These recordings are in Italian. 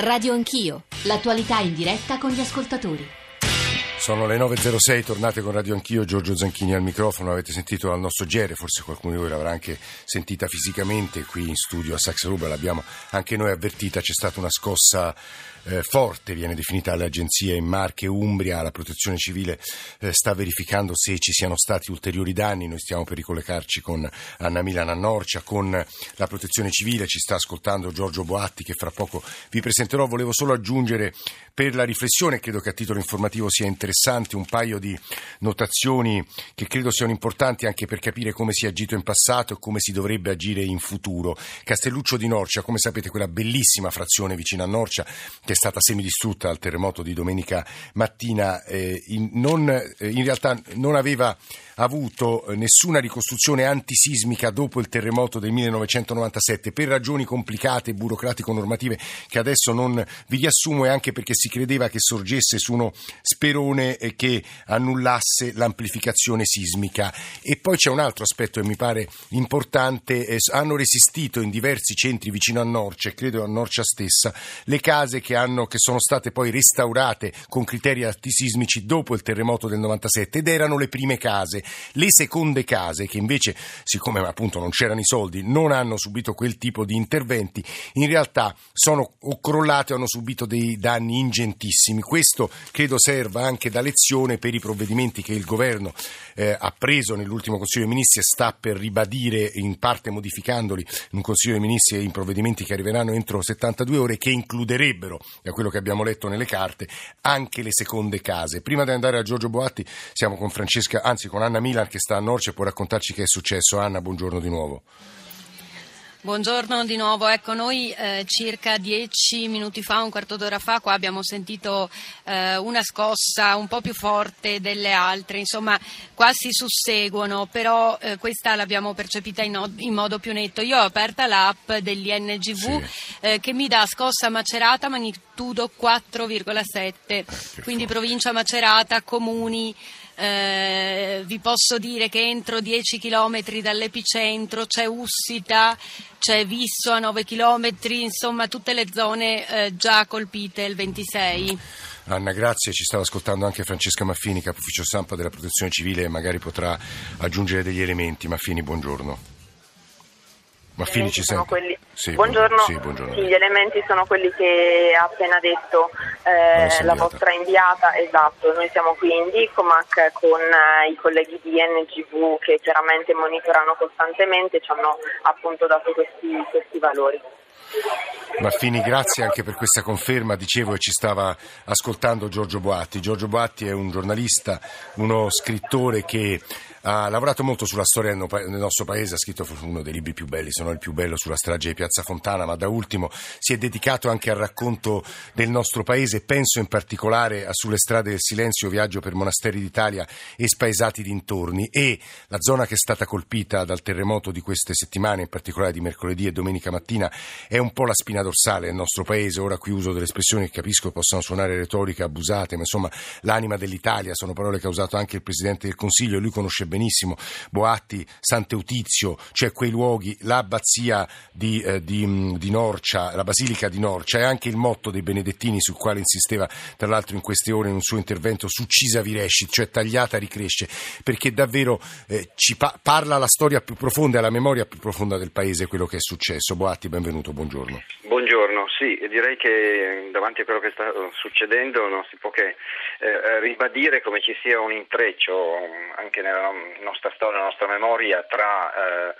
Radio Anch'io, l'attualità in diretta con gli ascoltatori. Sono le 9.06, tornate con Radio Anch'io, Giorgio Zanchini al microfono, avete sentito al nostro GR, forse qualcuno di voi l'avrà anche sentita fisicamente qui in studio a Sax Ruba, l'abbiamo anche noi avvertita, c'è stata una scossa eh, forte, viene definita dalle agenzie in Marche e Umbria, la protezione civile eh, sta verificando se ci siano stati ulteriori danni, noi stiamo per ricollegarci con Anna Milana Norcia, con la protezione civile, ci sta ascoltando Giorgio Boatti che fra poco vi presenterò, volevo solo aggiungere per la riflessione, credo che a titolo informativo sia interessante, un paio di notazioni che credo siano importanti anche per capire come si è agito in passato e come si dovrebbe agire in futuro. Castelluccio di Norcia, come sapete, quella bellissima frazione vicino a Norcia che stata semidistrutta dal terremoto di domenica mattina, eh, in, non, eh, in realtà non aveva avuto eh, nessuna ricostruzione antisismica dopo il terremoto del 1997 per ragioni complicate, burocratico-normative che adesso non vi riassumo e anche perché si credeva che sorgesse su uno sperone eh, che annullasse l'amplificazione sismica. E poi c'è un altro aspetto che mi pare importante, eh, hanno resistito in diversi centri vicino a Norcia, credo a Norcia stessa, le case che, hanno, che sono state poi restaurate con criteri antisismici dopo il terremoto del 97 ed erano le prime case. Le seconde case, che invece, siccome appunto non c'erano i soldi, non hanno subito quel tipo di interventi, in realtà sono crollate hanno subito dei danni ingentissimi. Questo credo serva anche da lezione per i provvedimenti che il governo eh, ha preso nell'ultimo Consiglio dei Ministri e sta per ribadire, in parte modificandoli in un Consiglio dei Ministri e in provvedimenti che arriveranno entro 72 ore, che includerebbero, da quello che abbiamo letto nelle carte, anche le seconde case. Prima di andare a Giorgio Boatti, siamo con Francesca, anzi con Anna Anna Milan che sta a Norcia può raccontarci che è successo. Anna, buongiorno di nuovo. Buongiorno di nuovo, ecco noi eh, circa dieci minuti fa, un quarto d'ora fa, qua abbiamo sentito eh, una scossa un po' più forte delle altre, insomma qua si susseguono, però eh, questa l'abbiamo percepita in, in, modo più netto. Io ho aperta l'app dell'INGV sì. Eh, che mi dà scossa Macerata magnitudo 4,7, eh, quindi provincia Macerata, comuni. Eh, vi posso dire che entro 10 km dall'epicentro c'è Ussita, c'è Visso a 9 km, insomma tutte le zone eh, già colpite il 26. Anna, grazie. Ci stava ascoltando anche Francesca Maffini, capo ufficio stampa della Protezione Civile, magari potrà aggiungere degli elementi. Maffini, buongiorno. Maffini ci sente? Quelli... Sì, buongiorno. Sì, buongiorno. Sì, gli elementi sono quelli che ha appena detto eh, la vostra inviata. Esatto, noi siamo qui in Dicomac con eh, i colleghi di NGV che chiaramente monitorano costantemente e ci hanno appunto dato questi, questi valori. Maffini, grazie anche per questa conferma. Dicevo e ci stava ascoltando Giorgio Boatti. Giorgio Boatti è un giornalista, uno scrittore che ha lavorato molto sulla storia del nostro paese, ha scritto uno dei libri più belli, se non il più bello, sulla strage di Piazza Fontana, ma da ultimo si è dedicato anche al racconto del nostro paese, penso in particolare a Sulle strade del silenzio, viaggio per monasteri d'Italia e spaesati dintorni e la zona che è stata colpita dal terremoto di queste settimane, in particolare di mercoledì e domenica mattina, è un po' la spina dorsale del nostro paese, ora qui uso delle espressioni che capisco possano suonare retoriche abusate, ma insomma l'anima dell'Italia sono parole che ha usato anche il Presidente del Consiglio lui conosce benissimo Boatti, Sant'Eutizio, cioè quei luoghi, l'abbazia di, eh, di, mm, di, Norcia, la basilica di Norcia, è anche il motto dei benedettini sul quale insisteva tra l'altro in queste ore in un suo intervento su Cisa Viresci, cioè tagliata ricresce, perché davvero eh, ci pa- parla la storia più profonda e la memoria più profonda del paese, quello che è successo. Boatti, benvenuto, buongiorno. Buongiorno, sì, direi che davanti a quello che sta succedendo non si può che eh, ribadire come ci sia un intreccio anche nella nostra storia, nella nostra memoria tra eh,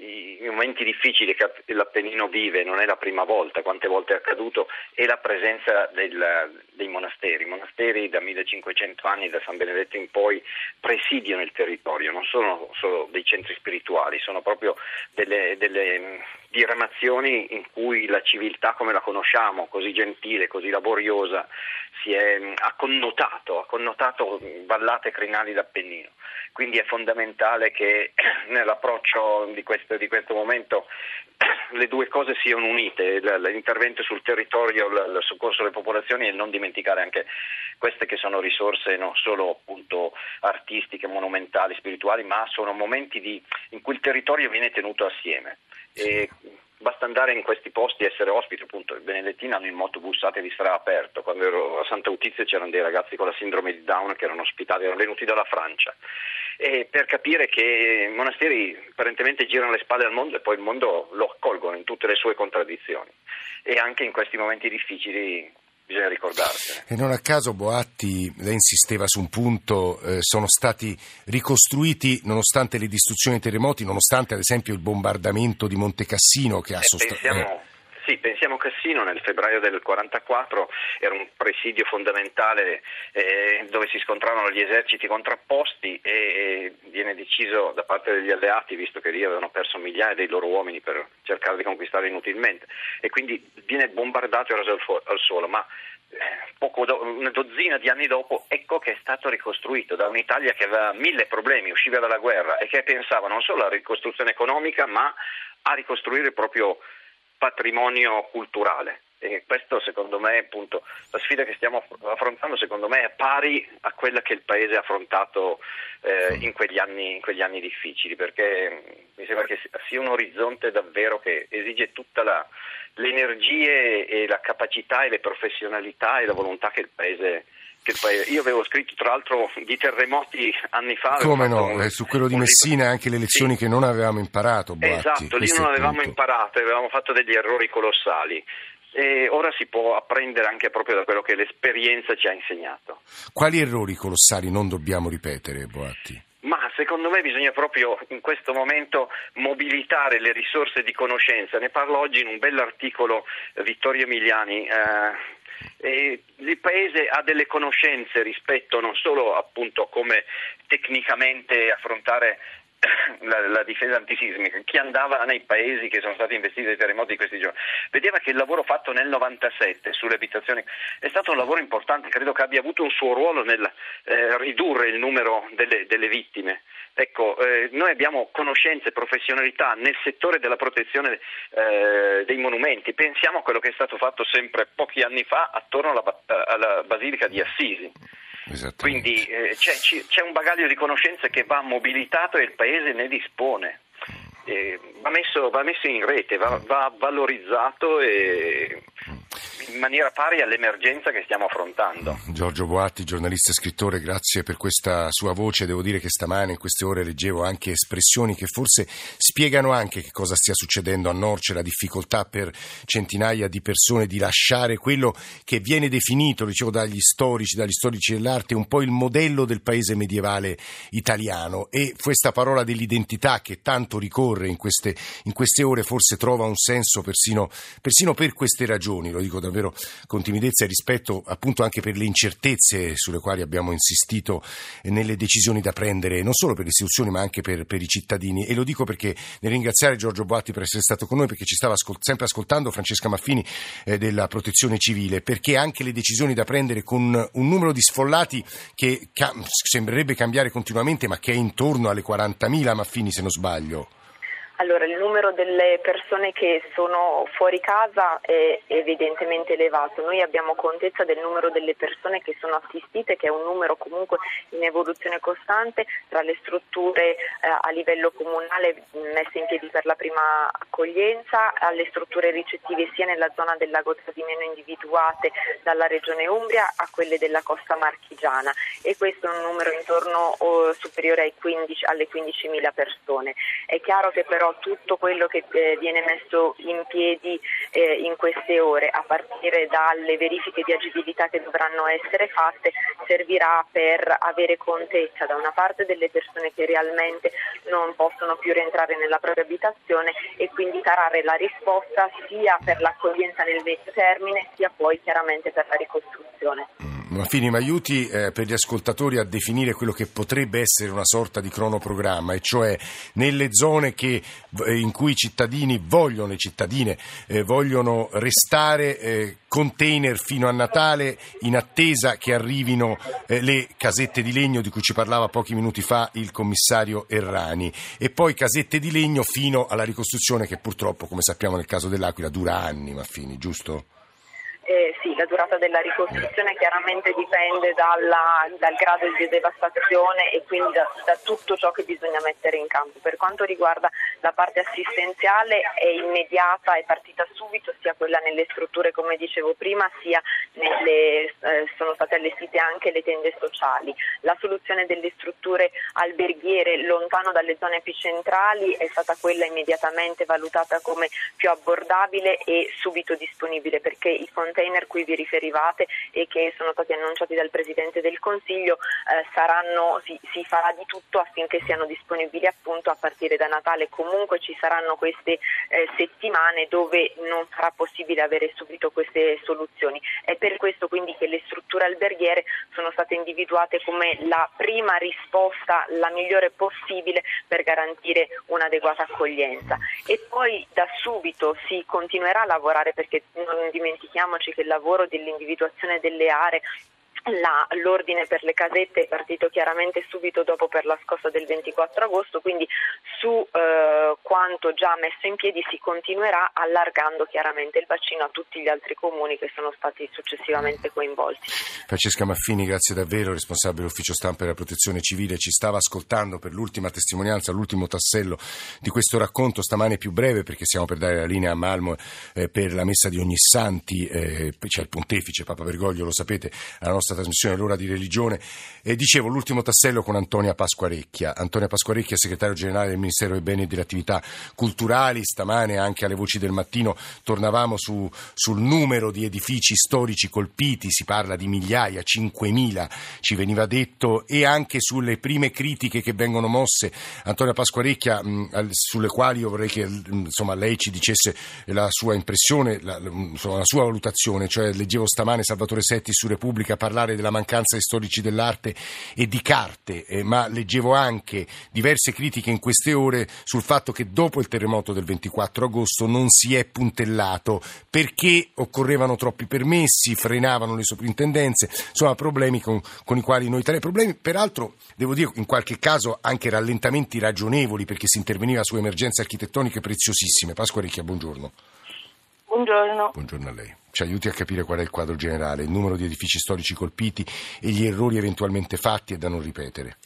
i momenti difficili che l'Appennino vive, non è la prima volta, quante volte è accaduto, e la presenza del, dei monasteri. I monasteri da 1500 anni, da San Benedetto in poi, presidiano il territorio, non sono solo dei centri spirituali, sono proprio delle, delle diramazioni in cui la civiltà come la conosciamo, così gentile, così laboriosa, si è, ha connotato, ha connotato vallate crinali d'Appennino. Quindi è fondamentale che nell'approccio di questo, di questo momento le due cose siano unite, l'intervento sul territorio, il soccorso alle popolazioni e non dimenticare anche queste che sono risorse non solo appunto, artistiche, monumentali, spirituali, ma sono momenti di, in cui il territorio viene tenuto assieme. E basta andare in questi posti e essere ospite, appunto i benedettini hanno il motto bussate vi sarà aperto, quando ero a Santa Utizia c'erano dei ragazzi con la sindrome di Down che erano ospitati, erano venuti dalla Francia, e per capire che i monasteri apparentemente girano le spalle al mondo e poi il mondo lo accolgono in tutte le sue contraddizioni. E anche in questi momenti difficili bisogna ricordarsene. E non a caso Boatti, lei insisteva su un punto, eh, sono stati ricostruiti nonostante le distruzioni e i terremoti, nonostante ad esempio il bombardamento di Monte Cassino che ha sostenuto... Eh. Sì, pensiamo a Cassino nel febbraio del 1944, era un presidio fondamentale eh, dove si scontravano gli eserciti contrapposti e, viene deciso da parte degli alleati, visto che lì avevano perso migliaia dei loro uomini per cercare di conquistare inutilmente, e quindi viene bombardato e raso al, fu- al suolo. Ma eh, do- una dozzina di anni dopo, ecco che è stato ricostruito da un'Italia che aveva mille problemi, usciva dalla guerra e che pensava non solo alla ricostruzione economica ma a ricostruire proprio patrimonio culturale. E questo secondo me appunto la sfida che stiamo affrontando secondo me è pari a quella che il Paese ha affrontato eh, in, quegli anni, in, quegli anni, difficili perché mi sembra che sia un orizzonte davvero che esige tutta la, le energie e la capacità e le professionalità e la volontà che il Paese io avevo scritto tra l'altro di terremoti anni fa. Come no, un, su quello di Messina anche le lezioni sì. che non avevamo imparato. Boatti. Esatto, lì non avevamo imparato, avevamo fatto degli errori colossali. E ora si può apprendere anche proprio da quello che l'esperienza ci ha insegnato. Quali errori colossali non dobbiamo ripetere, Boatti? Ma secondo me bisogna proprio in questo momento mobilitare le risorse di conoscenza. Ne parlo oggi in un bell'articolo Vittorio Emiliani. Eh, eh, il Paese ha delle conoscenze rispetto non solo appunto come tecnicamente affrontare la, la, difesa antisismica, chi andava nei paesi che sono stati investiti dai terremoti di questi giorni, vedeva che il lavoro fatto nel 97 sulle abitazioni è stato un lavoro importante, credo che abbia avuto un suo ruolo nel eh, ridurre il numero delle, delle vittime. Ecco, eh, noi abbiamo conoscenze e professionalità nel settore della protezione eh, dei monumenti. Pensiamo a quello che è stato fatto sempre pochi anni fa attorno alla, alla Basilica di Assisi. Quindi eh, c'è, c'è, un bagaglio di conoscenze che va mobilitato e il Paese ne dispone. Eh, va, messo, va, messo, in rete, va, va valorizzato e in maniera pari all'emergenza che stiamo affrontando. Giorgio Boatti, giornalista e scrittore, grazie per questa sua voce. Devo dire che stamane in queste ore leggevo anche espressioni che forse spiegano anche che cosa stia succedendo a Norce, la difficoltà per centinaia di persone di lasciare quello che viene definito, dicevo dagli storici, dagli storici dell'arte, un po' il modello del paese medievale italiano. E questa parola dell'identità che tanto ricorre in queste, in queste ore forse trova un senso persino, persino per queste ragioni, lo dico davvero davvero con timidezza e rispetto appunto anche per le incertezze sulle quali abbiamo insistito nelle decisioni da prendere non solo per le istituzioni ma anche per, per i cittadini. E lo dico perché nel ringraziare Giorgio Boatti per essere stato con noi perché ci stava ascolt- sempre ascoltando Francesca Maffini eh, della protezione civile perché anche le decisioni da prendere con un numero di sfollati che ca- sembrerebbe cambiare continuamente ma che è intorno alle 40.000 Maffini se non sbaglio allora, il numero delle persone che sono fuori casa è evidentemente elevato. Noi abbiamo contezza del numero delle persone che sono assistite, che è un numero comunque in evoluzione costante tra le strutture eh, a livello comunale messe in piedi per la prima accoglienza, alle strutture ricettive sia nella zona del lago Trasimeno individuate dalla Regione Umbria a quelle della costa marchigiana e questo è un numero intorno o superiore 15, alle 15.000 persone. È chiaro che però tutto quello che eh, viene messo in piedi eh, in queste ore, a partire dalle verifiche di agibilità che dovranno essere fatte, servirà per avere contezza da una parte delle persone che realmente non possono più rientrare nella propria abitazione e quindi tarare la risposta sia per l'accoglienza nel medio termine sia poi chiaramente per la ricostruzione. Maffini, mi aiuti eh, per gli ascoltatori a definire quello che potrebbe essere una sorta di cronoprogramma, e cioè nelle zone che, eh, in cui i cittadini vogliono, le cittadine eh, vogliono restare eh, container fino a Natale in attesa che arrivino eh, le casette di legno di cui ci parlava pochi minuti fa il commissario Errani e poi casette di legno fino alla ricostruzione che purtroppo, come sappiamo nel caso dell'Aquila, dura anni, Maffini, giusto? Eh, sì, la durata della ricostruzione chiaramente dipende dalla, dal grado di devastazione e quindi da, da, tutto ciò che bisogna mettere in campo. Per quanto riguarda la parte assistenziale è immediata, è partita subito sia quella nelle strutture come dicevo prima sia nelle, eh, sono state allestite anche le tende sociali. La soluzione delle strutture alberghiere lontano dalle zone epicentrali è stata quella immediatamente valutata come più abbordabile e subito disponibile perché i container cui vi riferivate e che sono stati annunciati dal Presidente del Consiglio eh, saranno, si, si, farà di tutto affinché siano disponibili appunto a partire da Natale. Comunque ci saranno queste eh, settimane dove non sarà possibile avere subito queste soluzioni. È per questo quindi che le strutture alberghiere sono state individuate come la prima risposta, la migliore possibile per garantire un'adeguata accoglienza. E poi da subito si continuerà a lavorare perché non dimentichiamoci che il lavoro dell'individuazione delle aree la, l'ordine per le casette è partito chiaramente subito dopo per la scossa del 24 agosto, quindi su eh, quanto già messo in piedi si continuerà allargando chiaramente il bacino a tutti gli altri comuni che sono stati successivamente coinvolti. Francesca Maffini, grazie davvero, responsabile ufficio stampa della protezione civile, ci stava ascoltando per l'ultima testimonianza, l'ultimo tassello di questo racconto, stamane più breve perché stiamo per dare la linea a Malmo eh, per la messa di Ognissanti, eh, c'è il pontefice Papa Bergoglio, lo sapete, alla nostra trasmissione L'ora di religione. E dicevo l'ultimo tassello con Antonia Pasquarecchia. Antonia Pasquarecchia, segretario generale del Ministero dei Beni e delle Attività Culturali. Stamane anche alle voci del mattino tornavamo su, sul numero di edifici storici colpiti, si parla di migliaia, 5.000 ci veniva detto, e anche sulle prime critiche che vengono mosse. Antonia Pasquarecchia, sulle quali io vorrei che insomma, lei ci dicesse la sua impressione, la, la sua valutazione. Cioè, leggevo stamane Salvatore Setti su Repubblica parlare parlare della mancanza di storici dell'arte e di carte, eh, ma leggevo anche diverse critiche in queste ore sul fatto che dopo il terremoto del 24 agosto non si è puntellato perché occorrevano troppi permessi, frenavano le soprintendenze, insomma problemi con, con i quali noi tre problemi, peraltro devo dire in qualche caso anche rallentamenti ragionevoli perché si interveniva su emergenze architettoniche preziosissime. Pasqua Ricchia, buongiorno. Buongiorno. Buongiorno a lei. Ci aiuti a capire qual è il quadro generale, il numero di edifici storici colpiti e gli errori eventualmente fatti e da non ripetere.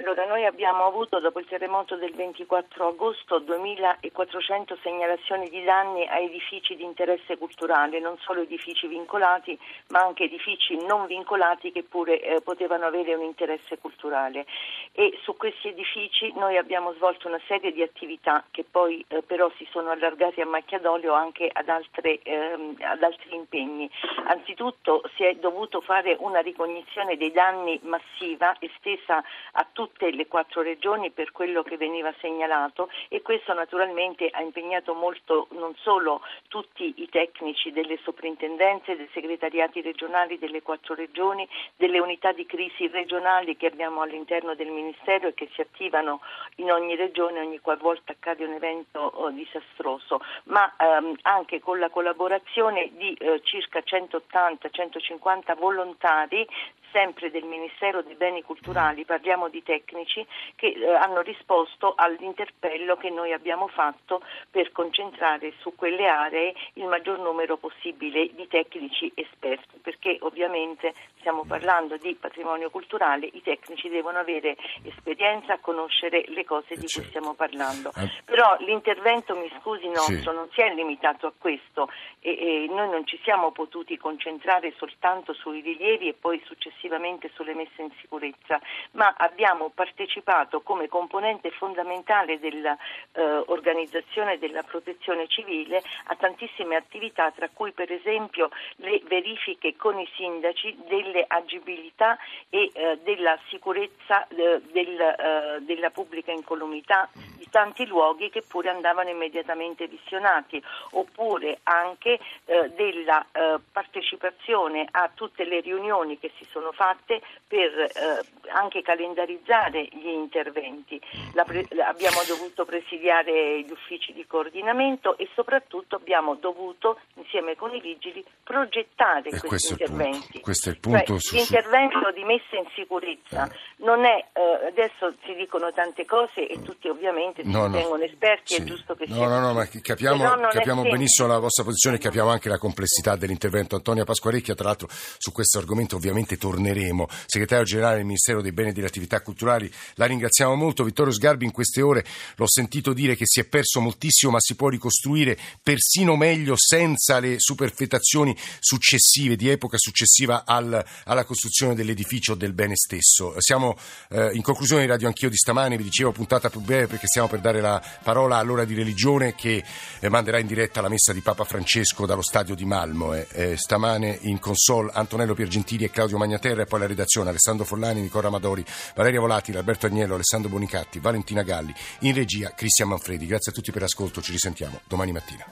Allora, noi abbiamo avuto dopo il terremoto del 24 agosto 2400 segnalazioni di danni a edifici di interesse culturale, non solo edifici vincolati, ma anche edifici non vincolati che pure eh, potevano avere un interesse culturale. E su questi edifici noi abbiamo svolto una serie di attività che poi eh, però si sono allargate a macchia d'olio anche ad, altre, ehm, ad altri impegni. Anzitutto si è dovuto fare una ricognizione dei danni massiva estesa a tutti tutte le quattro regioni per quello che veniva segnalato e questo naturalmente ha impegnato molto non solo tutti i tecnici delle soprintendenze, dei segretariati regionali delle quattro regioni, delle unità di crisi regionali che abbiamo all'interno del Ministero e che si attivano in ogni regione ogni qualvolta accade un evento oh, disastroso, ma ehm, anche con la collaborazione di eh, circa 180-150 volontari sempre del Ministero dei Beni Culturali, parliamo di tecnici che eh, hanno risposto all'interpello che noi abbiamo fatto per concentrare su quelle aree il maggior numero possibile di tecnici esperti, perché ovviamente stiamo parlando di patrimonio culturale, i tecnici devono avere esperienza a conoscere le cose di cui certo. stiamo parlando. Ah. Però l'intervento, mi scusi, nostro sì. non si è limitato a questo e, e noi non ci siamo potuti concentrare soltanto sui rilievi e poi successivamente successivamente sulle messe in sicurezza, ma abbiamo partecipato come componente fondamentale dell'organizzazione eh, della protezione civile a tantissime attività, tra cui per esempio le verifiche con i sindaci delle agibilità e eh, della sicurezza eh, del, eh, della pubblica incolumità di tanti luoghi che pure andavano immediatamente visionati, oppure anche eh, della eh, partecipazione a tutte le riunioni che si sono fatte per anche calendarizzare gli interventi. Pre- abbiamo dovuto presidiare gli uffici di coordinamento e soprattutto abbiamo dovuto, insieme con i vigili, progettare e questi interventi. Questo è il punto. Cioè, su, l'intervento di messa in sicurezza eh. non è, eh, adesso si dicono tante cose e tutti ovviamente se si no, ritengono esperti sì. è giusto che no, sia. No, no, ma capiamo, capiamo benissimo la vostra posizione, capiamo anche la complessità dell'intervento. Antonia Pasquarecchia, tra l'altro su questo argomento ovviamente torneremo. Segretario generale del Ministero dei Beni e delle Attività Culturali, la ringraziamo molto. Vittorio Sgarbi in queste ore l'ho sentito dire che si è perso moltissimo, ma si può ricostruire persino meglio senza le superfetazioni successive, di epoca successiva al, alla costruzione dell'edificio del bene stesso. Siamo eh, in conclusione di Radio Anch'io di stamane, vi dicevo puntata più breve perché stiamo per dare la parola all'ora di religione che eh, manderà in diretta la messa di Papa Francesco dallo stadio di Malmo. Eh, eh stamane in console Antonello Piergentili e Claudio Magnaterra e poi la redazione Alessandro Follani, Nicola Amadori, Valeria Volati, Alberto Agnello, Alessandro Bonicatti, Valentina Galli, in regia Cristian Manfredi. Grazie a tutti per l'ascolto, ci risentiamo domani mattina.